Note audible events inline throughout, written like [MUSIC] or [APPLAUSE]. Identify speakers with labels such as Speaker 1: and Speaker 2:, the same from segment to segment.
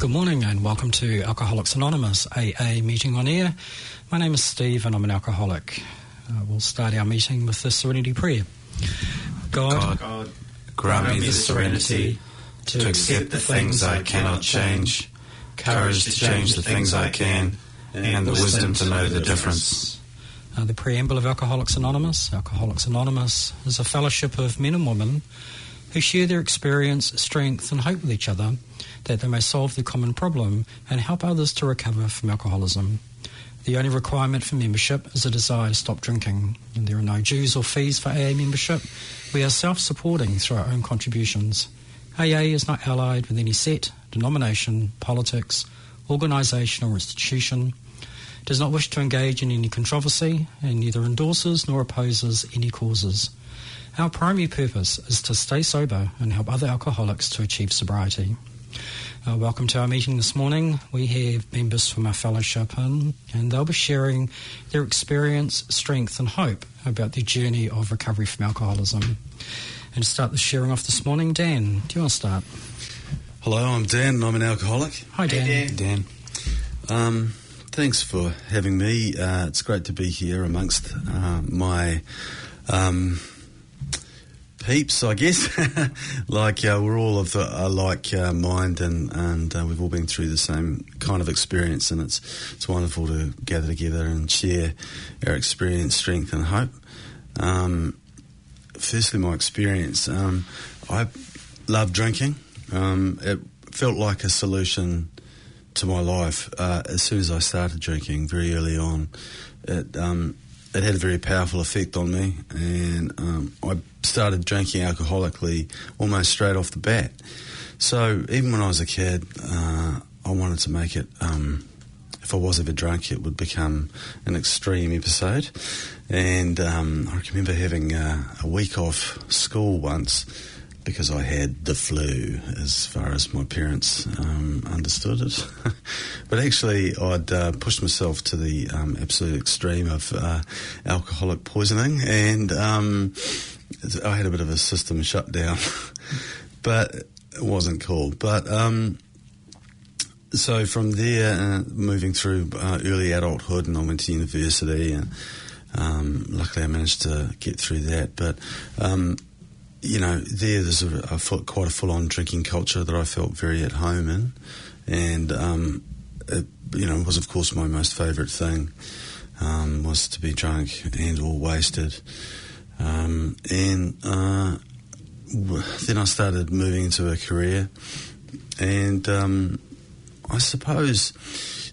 Speaker 1: Good morning and welcome to Alcoholics Anonymous AA meeting on air. My name is Steve and I'm an alcoholic. Uh, we'll start our meeting with the Serenity Prayer. God,
Speaker 2: God, grant me the serenity to accept the things I cannot change, courage to change the things I can, and the wisdom to know the difference.
Speaker 1: Uh, the preamble of Alcoholics Anonymous. Alcoholics Anonymous is a fellowship of men and women who share their experience, strength, and hope with each other that they may solve the common problem and help others to recover from alcoholism. The only requirement for membership is a desire to stop drinking, and there are no dues or fees for AA membership. We are self supporting through our own contributions. AA is not allied with any set, denomination, politics, organisation, or institution, does not wish to engage in any controversy, and neither endorses nor opposes any causes. Our primary purpose is to stay sober and help other alcoholics to achieve sobriety. Uh, welcome to our meeting this morning. We have members from our fellowship in, and they'll be sharing their experience, strength, and hope about their journey of recovery from alcoholism. And to start the sharing off this morning, Dan, do you want to start?
Speaker 3: Hello, I'm Dan, and I'm an alcoholic.
Speaker 1: Hi, Dan.
Speaker 2: Hey, Dan.
Speaker 3: Dan. Um, thanks for having me. Uh, it's great to be here amongst uh, my um, peeps, I guess. [LAUGHS] like uh, we're all of the like uh, mind, and and uh, we've all been through the same kind of experience, and it's it's wonderful to gather together and share our experience, strength, and hope. Um, firstly, my experience. Um, I love drinking. Um, it felt like a solution to my life uh, as soon as I started drinking very early on. It um, it had a very powerful effect on me, and um, I started drinking alcoholically almost straight off the bat. So even when I was a kid, uh, I wanted to make it. Um, if I was ever drunk, it would become an extreme episode. And um, I remember having uh, a week off school once because I had the flu, as far as my parents um, understood it. [LAUGHS] but actually, I'd uh, pushed myself to the um, absolute extreme of uh, alcoholic poisoning, and um, I had a bit of a system shut down. [LAUGHS] but it wasn't cool. But um, so from there, uh, moving through uh, early adulthood, and I went to university, and um, luckily I managed to get through that. But um, you know, there there's a, a full, quite a full-on drinking culture that I felt very at home in, and um, it, you know, was of course my most favourite thing um, was to be drunk and or wasted, um, and uh, then I started moving into a career, and um, I suppose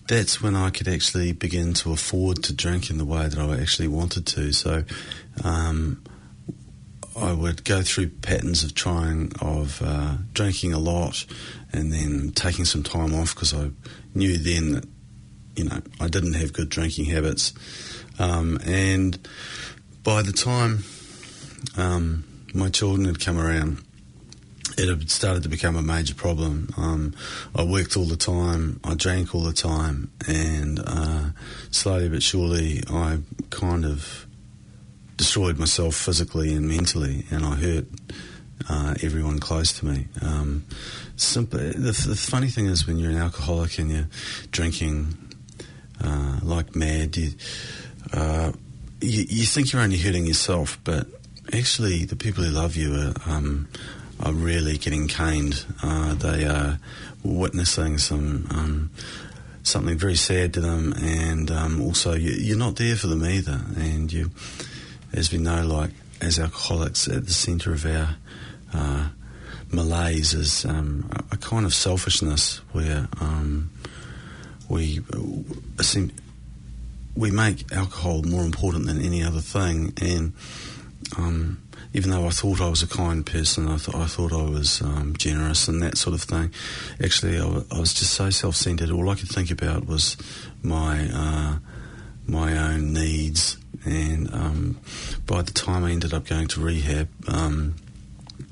Speaker 3: that's when I could actually begin to afford to drink in the way that I actually wanted to. So. Um, I would go through patterns of trying of uh, drinking a lot and then taking some time off because I knew then that you know I didn't have good drinking habits, um, and by the time um, my children had come around, it had started to become a major problem. Um, I worked all the time, I drank all the time, and uh, slowly but surely I kind of destroyed myself physically and mentally, and I hurt uh, everyone close to me. Um, simple, the, the, funny thing is, when you're an alcoholic and you're drinking uh, like mad, you, uh, you, you think you're only hurting yourself, but actually, the people who love you are. Um, are really getting caned. Uh, they are witnessing some um, something very sad to them, and um, also you, are not there for them either. And you as we know, like as alcoholics, at the centre of our uh, malaise is um, a kind of selfishness where um, we uh, we make alcohol more important than any other thing, and um, even though I thought I was a kind person, I, th- I thought I was um, generous and that sort of thing. Actually, I, w- I was just so self-centered. All I could think about was my uh, my own needs and um, by the time I ended up going to rehab, um,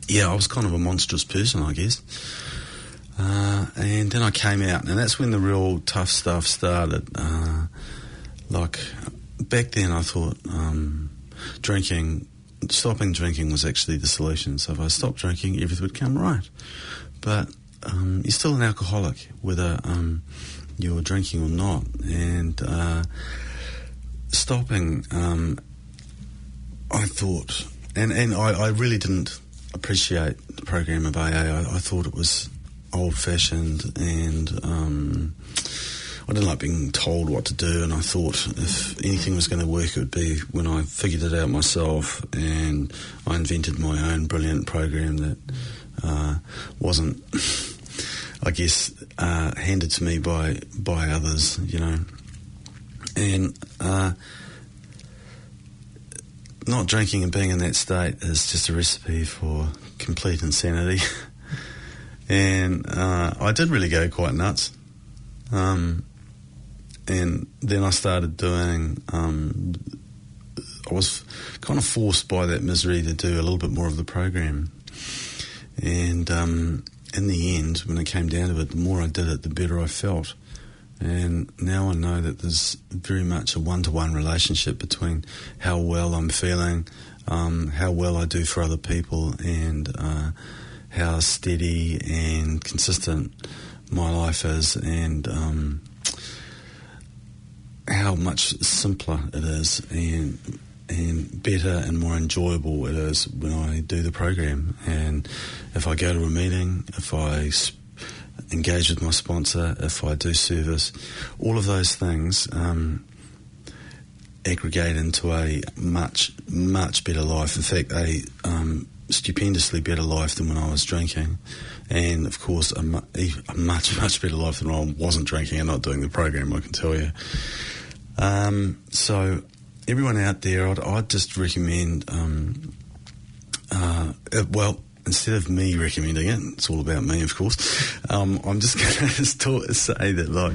Speaker 3: yeah, I was kind of a monstrous person, I guess. Uh, and then I came out, and that's when the real tough stuff started. Uh, like back then, I thought um, drinking, stopping drinking was actually the solution. So if I stopped drinking, everything would come right. But um, you're still an alcoholic, whether um, you're drinking or not. And uh, stopping, um, I thought, and, and I, I, really didn't appreciate the program of AA. I, I thought it was old fashioned and um, I didn't like being told what to do, and I thought if anything was going to work, it would be when I figured it out myself, and I invented my own brilliant program that uh, wasn't, I guess, uh, handed to me by by others, you know, and. Uh, not drinking and being in that state is just a recipe for complete insanity. [LAUGHS] and uh, I did really go quite nuts. Um, and then I started doing. Um, I was kind of forced by that misery to do a little bit more of the program, and um, in the end, when it came down to it, the more I did it, the better I felt. And now I know that there's very much a one-to-one relationship between how well I'm feeling, um, how well I do for other people, and uh, how steady and consistent my life is, and um, how much simpler it is and and better and more enjoyable it is when I do the program. And if I go to a meeting, if I engage with my sponsor, if I do service, all of those things um, aggregate into a much much better life. In fact, a um, stupendously better life than when I was drinking, and of course a, mu- a much [LAUGHS] much better life than when I wasn't drinking and not doing the program. I can tell you. Um, so, everyone out there, I'd, I'd just recommend, um, uh, well, instead of me recommending it, it's all about me, of course. Um, I'm just [LAUGHS] going to say that, like,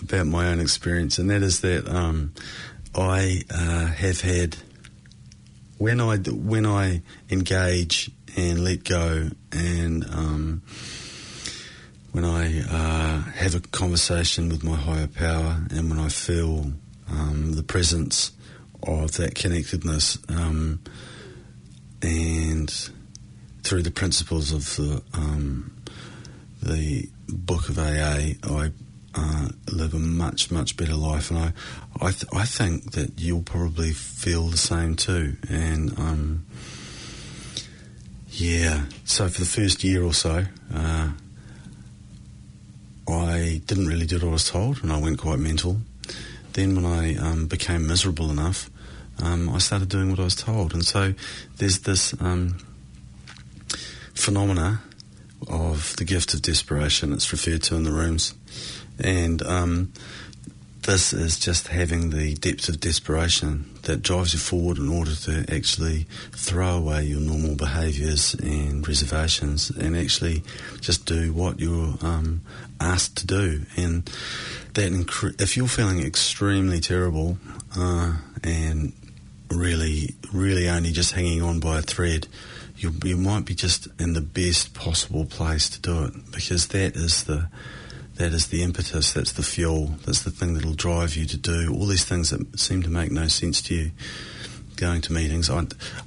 Speaker 3: about my own experience, and that is that um, I uh, have had when I when I engage and let go and um, when I uh, have a conversation with my higher power and when I feel um, the presence of that connectedness um, and through the principles of the um, the book of AA, I uh, live a much much better life, and I I, th- I think that you'll probably feel the same too, and um, yeah. So for the first year or so. Uh, I didn't really do what I was told, and I went quite mental. Then, when I um, became miserable enough, um, I started doing what I was told, and so there's this um, phenomena of the gift of desperation. It's referred to in the rooms, and um, this is just having the depth of desperation that drives you forward in order to actually throw away your normal behaviours and reservations and actually just do what you're um, asked to do. And that incre- if you're feeling extremely terrible uh, and really, really only just hanging on by a thread, you, you might be just in the best possible place to do it because that is the that is the impetus, that's the fuel, that's the thing that'll drive you to do all these things that seem to make no sense to you. Going to meetings, I,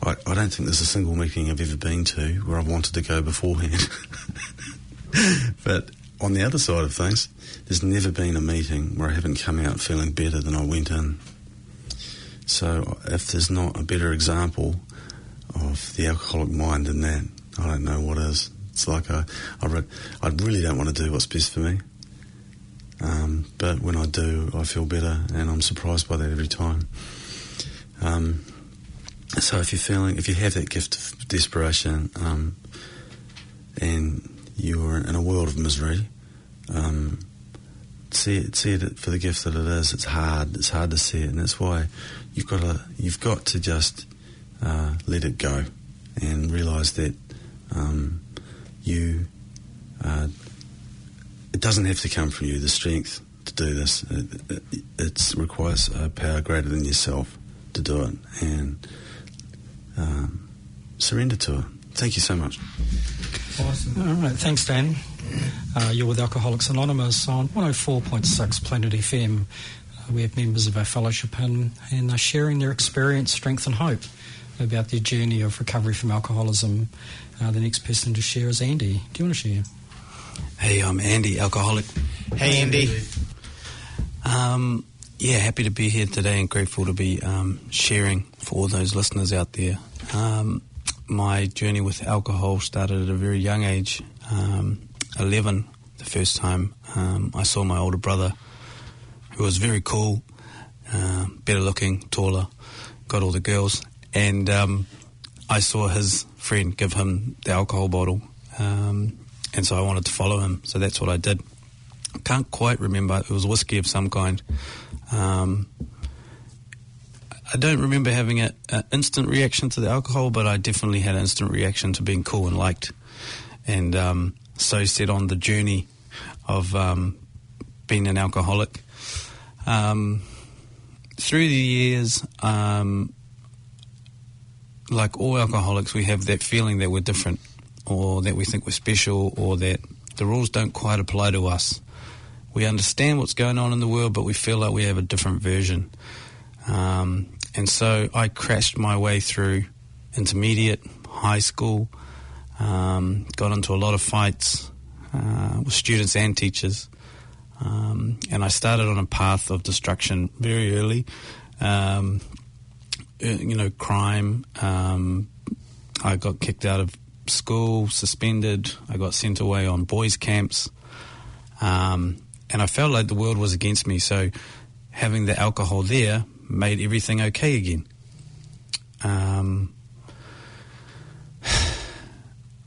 Speaker 3: I, I don't think there's a single meeting I've ever been to where I've wanted to go beforehand. [LAUGHS] but on the other side of things, there's never been a meeting where I haven't come out feeling better than I went in. So if there's not a better example of the alcoholic mind than that, I don't know what is. It's like I, I, re- I really don't want to do what's best for me. Um, but when I do, I feel better, and I'm surprised by that every time. Um, so if you're feeling, if you have that gift of desperation, um, and you're in a world of misery, um, see it, see it for the gift that it is. It's hard. It's hard to see it, and that's why you've got to you've got to just uh, let it go and realise that um, you uh, it doesn't have to come from you, the strength to do this. It, it, requires a power greater than yourself to do it and um, surrender to it. Thank you so much.
Speaker 1: Awesome. All right, thanks, Dan. Uh, you're with Alcoholics Anonymous on 104.6 Planet FM. Uh, we have members of our fellowship and, and they're sharing their experience, strength, and hope about their journey of recovery from alcoholism. Uh, the next person to share is Andy. Do you want to share?
Speaker 4: Hey, I'm Andy, alcoholic.
Speaker 5: Hey, Andy.
Speaker 4: Um, yeah, happy to be here today and grateful to be um, sharing for all those listeners out there. Um, my journey with alcohol started at a very young age, um, 11, the first time um, I saw my older brother, who was very cool, uh, better looking, taller, got all the girls, and um, I saw his friend give him the alcohol bottle, um, and so I wanted to follow him, so that's what I did. Can't quite remember, it was whiskey of some kind. Um, I don't remember having an instant reaction to the alcohol, but I definitely had an instant reaction to being cool and liked. And um, so set on the journey of um, being an alcoholic. Um, through the years, um, like all alcoholics, we have that feeling that we're different, or that we think we're special, or that the rules don't quite apply to us. We understand what's going on in the world, but we feel like we have a different version. Um, and so I crashed my way through intermediate, high school, um, got into a lot of fights uh, with students and teachers. Um, and I started on a path of destruction very early. Um, uh, you know, crime. Um, I got kicked out of school, suspended. I got sent away on boys' camps. Um, and I felt like the world was against me. So having the alcohol there made everything okay again. Um, [SIGHS]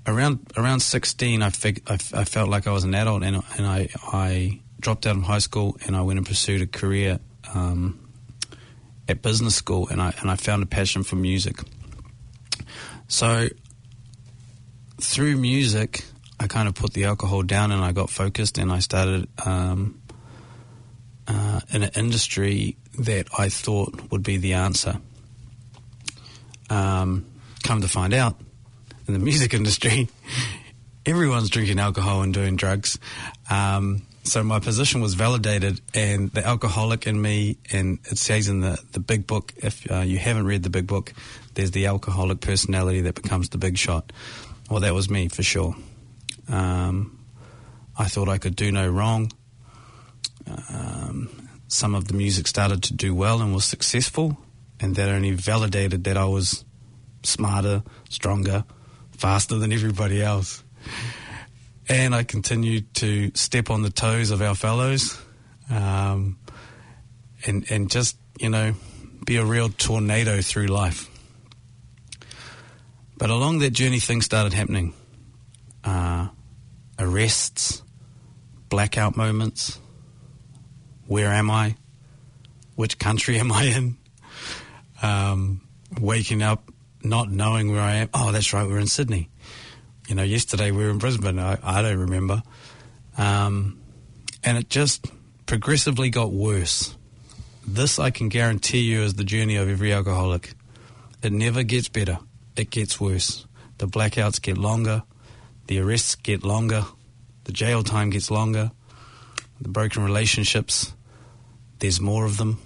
Speaker 4: around around sixteen, I, fig- I, f- I felt like I was an adult, and and I I dropped out of high school and I went and pursued a career um, at business school, and I and I found a passion for music. So through music, I kind of put the alcohol down, and I got focused, and I started. Um, uh, in an industry that I thought would be the answer. Um, come to find out, in the [LAUGHS] music industry, everyone's drinking alcohol and doing drugs. Um, so my position was validated, and the alcoholic in me, and it says in the, the big book, if uh, you haven't read the big book, there's the alcoholic personality that becomes the big shot. Well, that was me for sure. Um, I thought I could do no wrong. Um, some of the music started to do well and was successful, and that only validated that I was smarter, stronger, faster than everybody else. And I continued to step on the toes of our fellows, um, and and just you know be a real tornado through life. But along that journey, things started happening. Uh, arrests, blackout moments, where am I? Which country [LAUGHS] am I in? Um, waking up, not knowing where I am. Oh, that's right, we're in Sydney. You know, yesterday we were in Brisbane. I, I don't remember. Um, and it just progressively got worse. This, I can guarantee you, is the journey of every alcoholic. It never gets better, it gets worse. The blackouts get longer, the arrests get longer, the jail time gets longer the broken relationships. There's more of them.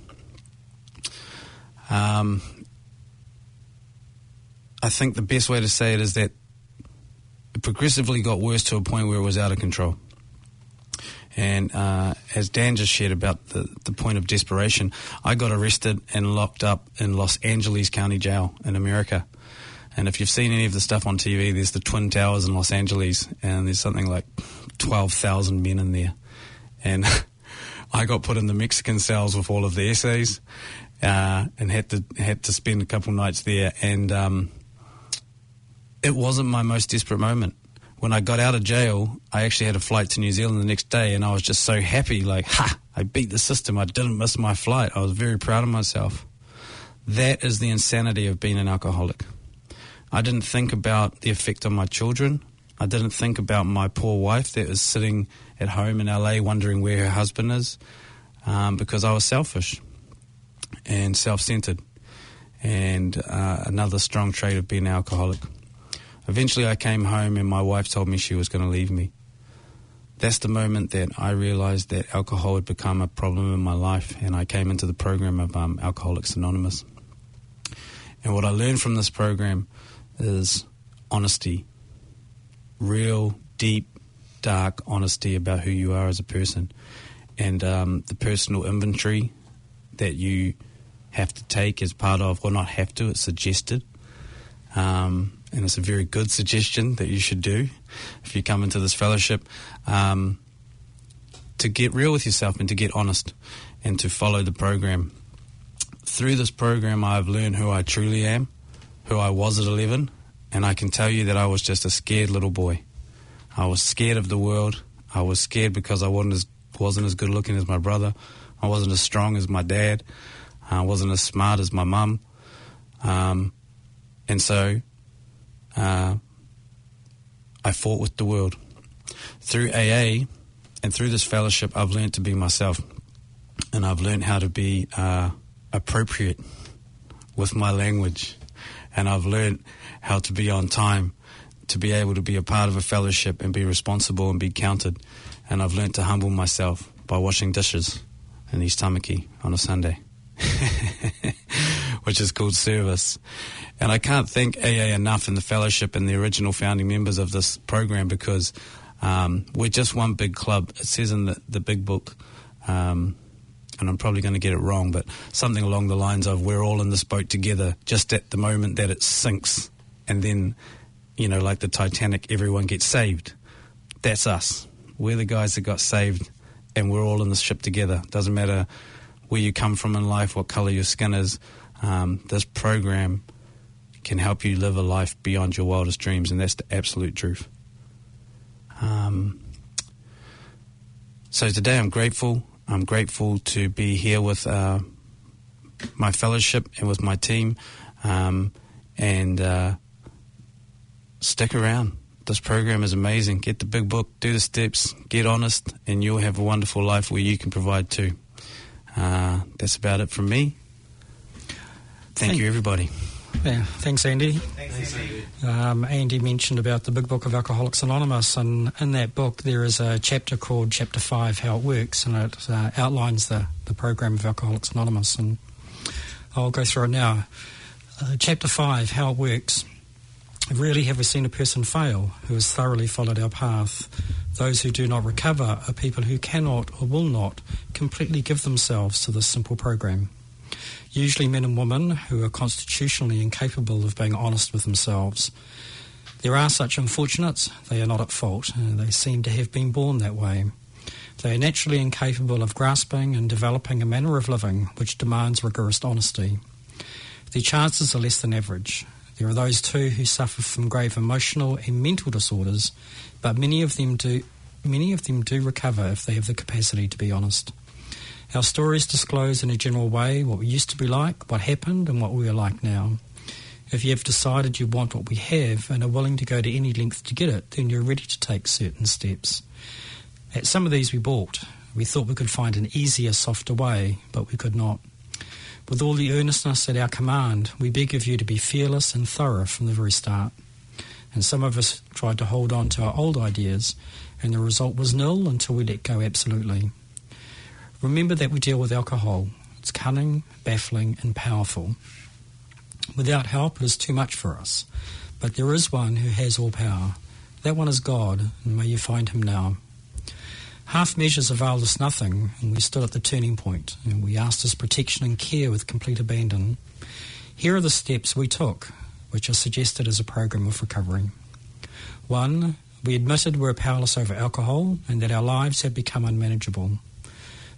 Speaker 4: Um, I think the best way to say it is that it progressively got worse to a point where it was out of control. And uh, as Dan just shared about the, the point of desperation, I got arrested and locked up in Los Angeles County Jail in America. And if you've seen any of the stuff on TV, there's the Twin Towers in Los Angeles, and there's something like 12,000 men in there and [LAUGHS] I got put in the Mexican cells with all of the essays, uh, and had to had to spend a couple nights there. And um, it wasn't my most desperate moment. When I got out of jail, I actually had a flight to New Zealand the next day, and I was just so happy. Like, ha! I beat the system. I didn't miss my flight. I was very proud of myself. That is the insanity of being an alcoholic. I didn't think about the effect on my children. I didn't think about my poor wife that was sitting at home in LA wondering where her husband is um, because I was selfish and self centered. And uh, another strong trait of being alcoholic. Eventually, I came home and my wife told me she was going to leave me. That's the moment that I realized that alcohol had become a problem in my life, and I came into the program of um, Alcoholics Anonymous. And what I learned from this program is honesty, real, deep, dark honesty about who you are as a person. And um, the personal inventory that you have to take as part of, well, not have to, it's suggested. Um, and it's a very good suggestion that you should do if you come into this fellowship um, to get real with yourself and to get honest and to follow the program. Through this program, I've learned who I truly am, who I was at 11, and I can tell you that I was just a scared little boy. I was scared of the world. I was scared because I wasn't as wasn't as good looking as my brother. I wasn't as strong as my dad. I wasn't as smart as my mum. Um, and so uh, I fought with the world. Through AA and through this fellowship, I've learned to be myself. And I've learned how to be uh, appropriate with my language. And I've learned how to be on time, to be able to be a part of a fellowship and be responsible and be counted. And I've learned to humble myself by washing dishes in East Tamaki on a Sunday, [LAUGHS] which is called service. And I can't thank AA enough and the fellowship and the original founding members of this program because um, we're just one big club. It says in the, the big book, um, and I'm probably going to get it wrong, but something along the lines of we're all in this boat together just at the moment that it sinks. And then, you know, like the Titanic, everyone gets saved. That's us. We're the guys that got saved, and we're all in this ship together. Doesn't matter where you come from in life, what color your skin is. Um, this program can help you live a life beyond your wildest dreams, and that's the absolute truth. Um, so today I'm grateful. I'm grateful to be here with uh, my fellowship and with my team, um, and uh, stick around. This program is amazing. Get the big book, do the steps, get honest, and you'll have a wonderful life where you can provide too. Uh, that's about it from me. Thank, Thank you, everybody.
Speaker 1: Yeah, thanks, Andy. Thanks, Andy. Um, Andy mentioned about the Big Book of Alcoholics Anonymous, and in that book there is a chapter called Chapter 5, How It Works, and it uh, outlines the, the program of Alcoholics Anonymous. And I'll go through it now. Uh, chapter 5, How It Works. Rarely have we seen a person fail who has thoroughly followed our path. Those who do not recover are people who cannot or will not completely give themselves to this simple program usually men and women who are constitutionally incapable of being honest with themselves. There are such unfortunates, they are not at fault, uh, they seem to have been born that way. They are naturally incapable of grasping and developing a manner of living which demands rigorous honesty. Their chances are less than average. There are those too who suffer from grave emotional and mental disorders, but many of them do many of them do recover if they have the capacity to be honest. Our stories disclose in a general way what we used to be like, what happened, and what we are like now. If you have decided you want what we have and are willing to go to any length to get it, then you're ready to take certain steps. At some of these we balked. We thought we could find an easier, softer way, but we could not. With all the earnestness at our command, we beg of you to be fearless and thorough from the very start. And some of us tried to hold on to our old ideas, and the result was nil until we let go absolutely. Remember that we deal with alcohol. It's cunning, baffling, and powerful. Without help, it is too much for us. But there is one who has all power. That one is God, and may you find him now. Half measures availed us nothing, and we stood at the turning point, and we asked his protection and care with complete abandon. Here are the steps we took, which are suggested as a program of recovery. One, we admitted we were powerless over alcohol and that our lives had become unmanageable.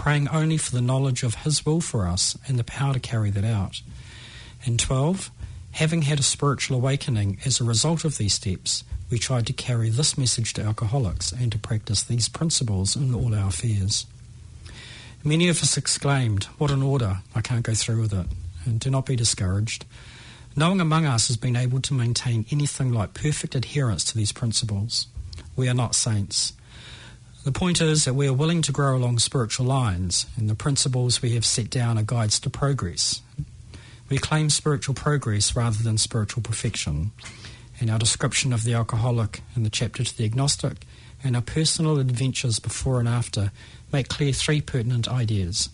Speaker 1: praying only for the knowledge of His will for us and the power to carry that out. And 12, having had a spiritual awakening as a result of these steps, we tried to carry this message to alcoholics and to practice these principles in all our affairs. Many of us exclaimed, What an order! I can't go through with it. And do not be discouraged. No one among us has been able to maintain anything like perfect adherence to these principles. We are not saints. The point is that we are willing to grow along spiritual lines, and the principles we have set down are guides to progress. We claim spiritual progress rather than spiritual perfection, and our description of the alcoholic in the chapter to the agnostic and our personal adventures before and after make clear three pertinent ideas.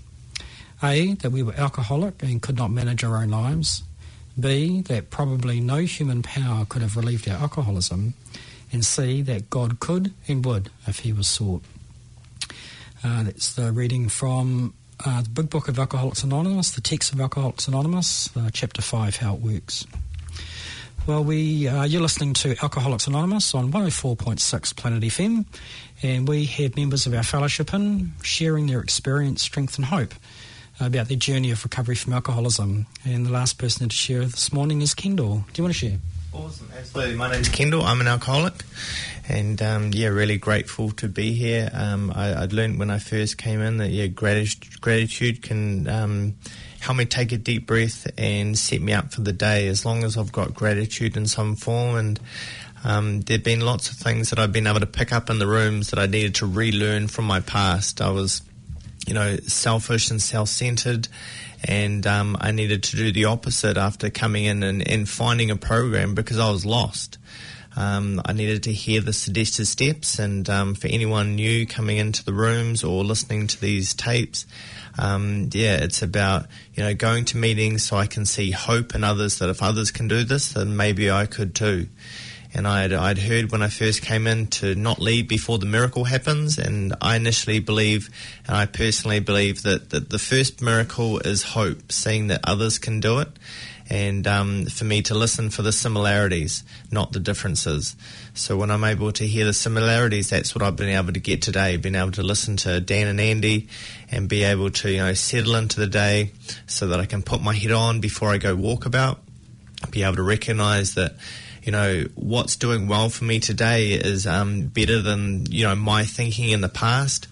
Speaker 1: A, that we were alcoholic and could not manage our own lives. B, that probably no human power could have relieved our alcoholism. And C that God could and would if he was sought. Uh, that's the reading from uh, the Big Book of Alcoholics Anonymous, the text of Alcoholics Anonymous, uh, chapter 5, How It Works. Well, we uh, you're listening to Alcoholics Anonymous on 104.6 Planet FM, and we have members of our fellowship in sharing their experience, strength, and hope about their journey of recovery from alcoholism. And the last person to share this morning is Kendall. Do you want to share?
Speaker 5: Awesome, absolutely. My name's Kendall. I'm an alcoholic, and um, yeah, really grateful to be here. Um, I, would learned when I first came in that yeah, gratitude, gratitude can um, help me take a deep breath and set me up for the day. As long as I've got gratitude in some form, and um, there've been lots of things that I've been able to pick up in the rooms that I needed to relearn from my past. I was you know, selfish and self-centered, and um, I needed to do the opposite after coming in and, and finding a program because I was lost. Um, I needed to hear the suggested steps, and um, for anyone new coming into the rooms or listening to these tapes, um, yeah, it's about you know going to meetings so I can see hope in others that if others can do this, then maybe I could too and I'd, I'd heard when I first came in to not leave before the miracle happens. And I initially believe, and I personally believe, that, that the first miracle is hope, seeing that others can do it. And um, for me to listen for the similarities, not the differences. So when I'm able to hear the similarities, that's what I've been able to get today. Been able to listen to Dan and Andy, and be able to you know settle into the day, so that I can put my head on before I go walkabout. Be able to recognise that you know, what's doing well for me today is um, better than, you know, my thinking in the past.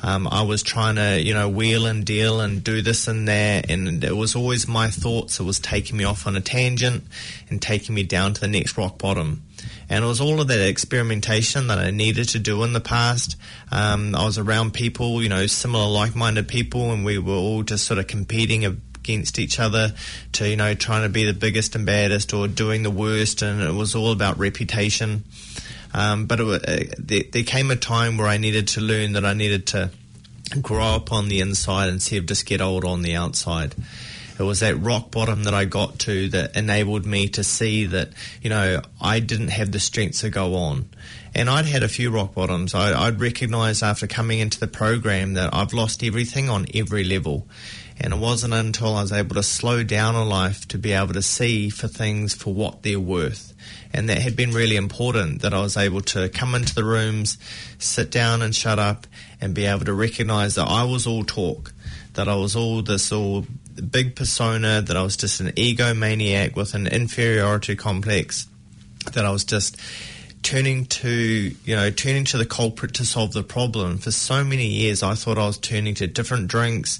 Speaker 5: Um, I was trying to, you know, wheel and deal and do this and that, and it was always my thoughts. It was taking me off on a tangent and taking me down to the next rock bottom. And it was all of that experimentation that I needed to do in the past. Um, I was around people, you know, similar like minded people, and we were all just sort of competing against each other to you know trying to be the biggest and baddest or doing the worst, and it was all about reputation. Um, but it, uh, there, there came a time where I needed to learn that I needed to grow up on the inside instead of just get old on the outside. It was that rock bottom that I got to that enabled me to see that, you know, I didn't have the strength to go on. And I'd had a few rock bottoms. I, would recognise after coming into the program that I've lost everything on every level. And it wasn't until I was able to slow down in life to be able to see for things for what they're worth. And that had been really important that I was able to come into the rooms, sit down and shut up, and be able to recognize that I was all talk, that I was all this all big persona, that I was just an egomaniac with an inferiority complex, that I was just turning to you know turning to the culprit to solve the problem for so many years i thought i was turning to different drinks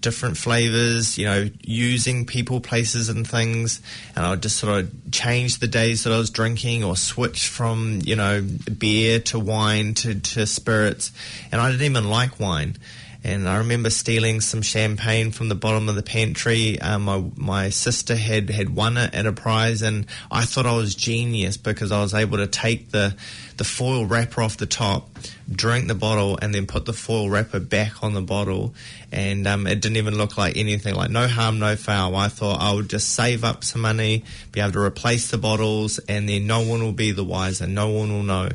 Speaker 5: different flavors, you know, using people, places, and things. And I would just sort of change the days that I was drinking or switch from, you know, beer to wine to, to spirits. And I didn't even like wine. And I remember stealing some champagne from the bottom of the pantry. Um, my my sister had had won it at a prize, and I thought I was genius because I was able to take the the foil wrapper off the top, drink the bottle, and then put the foil wrapper back on the bottle. And um, it didn't even look like anything, like no harm, no foul. I thought I would just save up some money, be able to replace the bottles, and then no one will be the wiser. No one will know.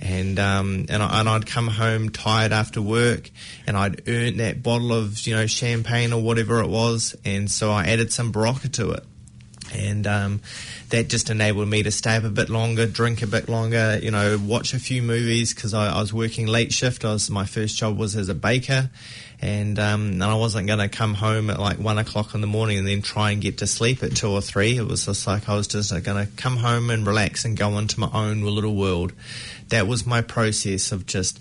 Speaker 5: And um, and, I, and I'd come home tired after work, and I'd earned that bottle of you know champagne or whatever it was, and so I added some Berocca to it and um, that just enabled me to stay up a bit longer, drink a bit longer, you know, watch a few movies because I, I, was working late shift. I was my first job was as a baker, and um, and I wasn't going to come home at like one o'clock in the morning and then try and get to sleep at two or three. It was just like I was just going to come home and relax and go into my own little world. That was my process of just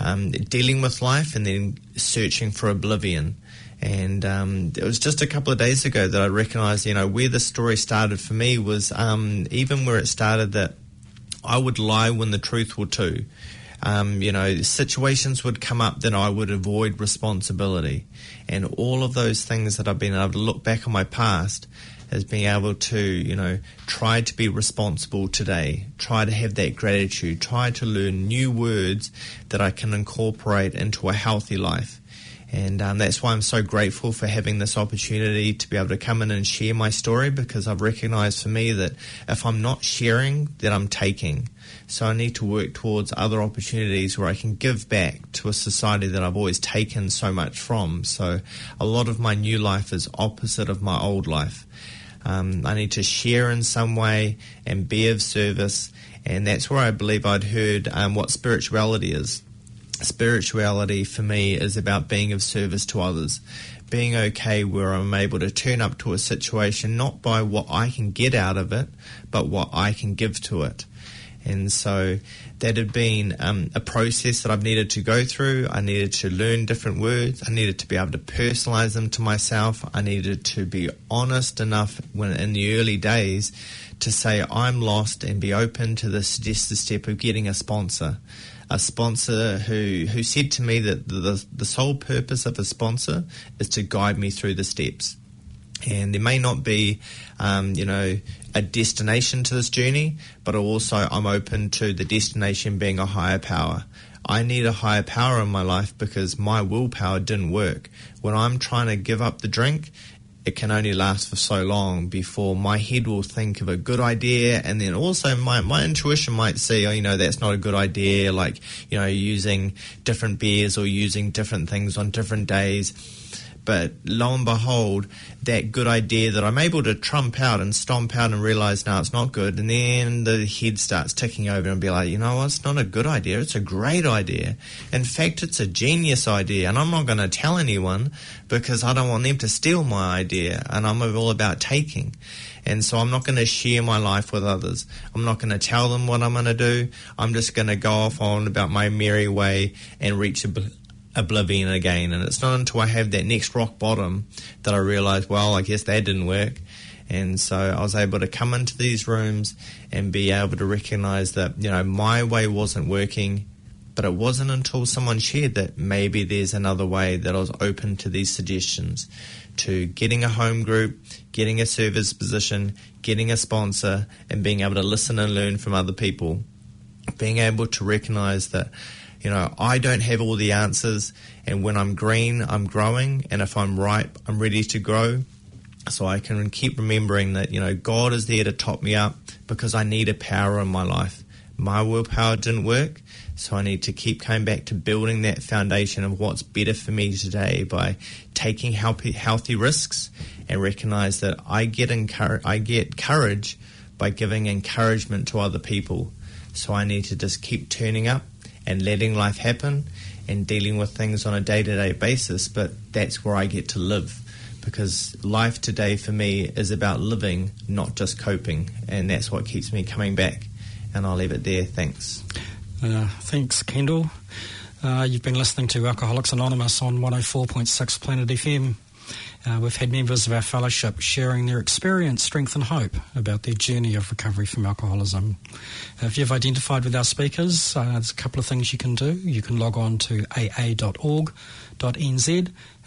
Speaker 5: um, dealing with life and then searching for oblivion. And um, it was just a couple of days ago that I recognised, you know, where the story started for me was um, even where it started that I would lie when the truth were too. Um, you know, situations would come up that I would avoid responsibility. And all of those things that I've been able to look back on my past as being able to, you know, try to be responsible today, try to have that gratitude, try to learn new words that I can incorporate into a healthy life. And um, that's why I'm so grateful for having this opportunity to be able to come in and share my story because I've recognized for me that if I'm not sharing, then I'm taking. So I need to work towards other opportunities where I can give back to a society that I've always taken so much from. So a lot of my new life is opposite of my old life. Um, I need to share in some way and be of service. And that's where I believe I'd heard um, what spirituality is spirituality for me is about being of service to others. Being okay where I'm able to turn up to a situation not by what I can get out of it, but what I can give to it. And so that had been um, a process that I've needed to go through. I needed to learn different words. I needed to be able to personalize them to myself. I needed to be honest enough when in the early days to say I'm lost and be open to the suggested step of getting a sponsor a sponsor who, who said to me that the, the sole purpose of a sponsor is to guide me through the steps. And there may not be, um, you know, a destination to this journey, but also I'm open to the destination being a higher power. I need a higher power in my life because my willpower didn't work. When I'm trying to give up the drink, it can only last for so long before my head will think of a good idea. And then also my, my intuition might say oh you know that's not a good idea like you know using different beers or using different things on different days but lo and behold, that good idea that I'm able to trump out and stomp out and realize now it's not good, and then the head starts ticking over and be like, you know what, it's not a good idea, it's a great idea. In fact, it's a genius idea, and I'm not going to tell anyone because I don't want them to steal my idea, and I'm all about taking. And so I'm not going to share my life with others. I'm not going to tell them what I'm going to do. I'm just going to go off on about my merry way and reach a oblivion again. And it's not until I have that next rock bottom that I realize, well, I guess that didn't work. And so I was able to come into these rooms and be able to recognize that, you know, my way wasn't working. But it wasn't until someone shared that maybe there's another way that I was open to these suggestions to getting a home group, getting a service position, getting a sponsor, and being able to listen and learn from other people. Being able to recognize that you know, I don't have all the answers, and when I'm green, I'm growing, and if I'm ripe, I'm ready to grow. So I can keep remembering that, you know, God is there to top me up because I need a power in my life. My willpower didn't work, so I need to keep coming back to building that foundation of what's better for me today by taking healthy, healthy risks and recognize that I get encourage, I get courage by giving encouragement to other people. So I need to just keep turning up and letting life happen and dealing with things on a day to day basis. But that's where I get to live because life today for me is about living, not just coping. And that's what keeps me coming back. And I'll leave it there. Thanks.
Speaker 1: Uh, thanks, Kendall. Uh, you've been listening to Alcoholics Anonymous on 104.6 Planet FM. Uh, we've had members of our fellowship sharing their experience, strength, and hope about their journey of recovery from alcoholism. If you've identified with our speakers, uh, there's a couple of things you can do. You can log on to aa.org.nz,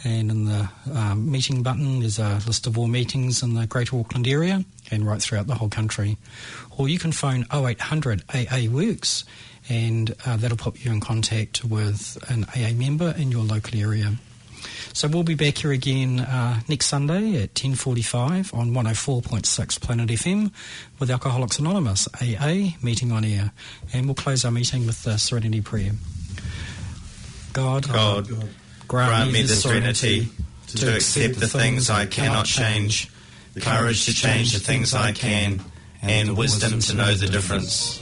Speaker 1: and in the um, meeting button, there's a list of all meetings in the Greater Auckland area and right throughout the whole country. Or you can phone 0800 AA Works, and uh, that'll put you in contact with an AA member in your local area. So we'll be back here again uh, next Sunday at 10.45 on 104.6 Planet FM with Alcoholics Anonymous, AA, meeting on air. And we'll close our meeting with the Serenity Prayer. God,
Speaker 5: God, grant, grant me the serenity to accept the things I cannot change, the courage to change the things I can, and wisdom to know the difference.